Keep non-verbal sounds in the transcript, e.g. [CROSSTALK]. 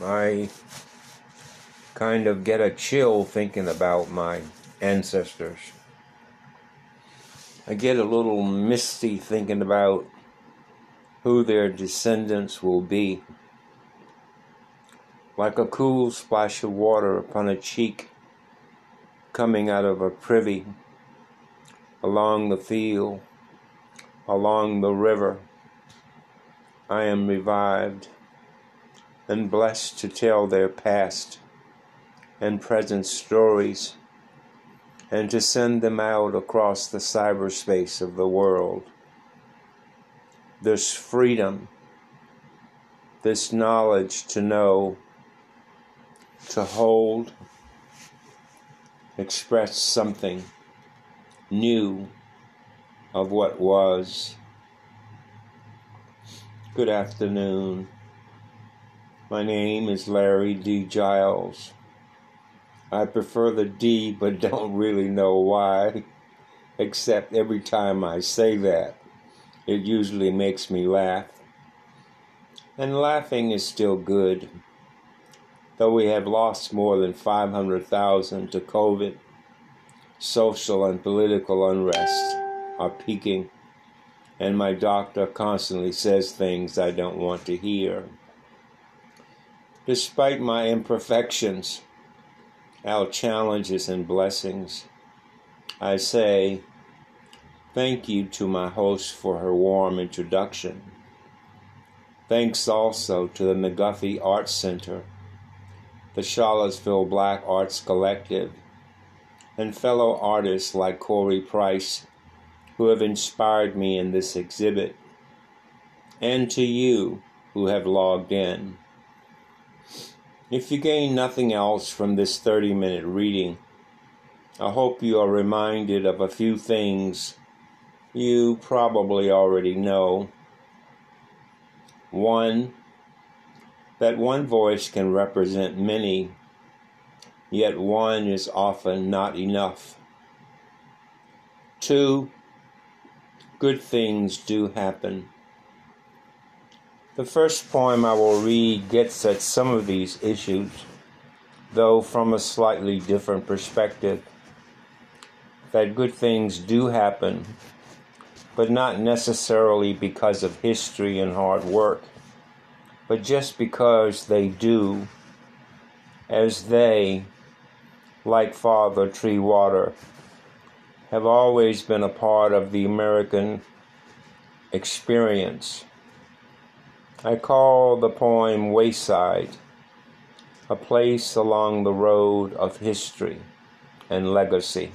I kind of get a chill thinking about my ancestors. I get a little misty thinking about who their descendants will be. Like a cool splash of water upon a cheek coming out of a privy, along the field, along the river, I am revived and blessed to tell their past and present stories and to send them out across the cyberspace of the world. This freedom, this knowledge to know, to hold, express something new of what was. Good afternoon. My name is Larry D. Giles. I prefer the D, but [LAUGHS] don't really know why, except every time I say that, it usually makes me laugh. And laughing is still good. Though we have lost more than 500,000 to COVID, social and political unrest are peaking, and my doctor constantly says things I don't want to hear. Despite my imperfections, our challenges and blessings. I say thank you to my host for her warm introduction. Thanks also to the McGuffey Arts Center, the Charlottesville Black Arts Collective, and fellow artists like Corey Price who have inspired me in this exhibit, and to you who have logged in. If you gain nothing else from this 30 minute reading, I hope you are reminded of a few things you probably already know. One, that one voice can represent many, yet one is often not enough. Two, good things do happen. The first poem I will read gets at some of these issues, though from a slightly different perspective. That good things do happen, but not necessarily because of history and hard work, but just because they do, as they, like Father Treewater, have always been a part of the American experience I call the poem Wayside, a place along the road of history and legacy.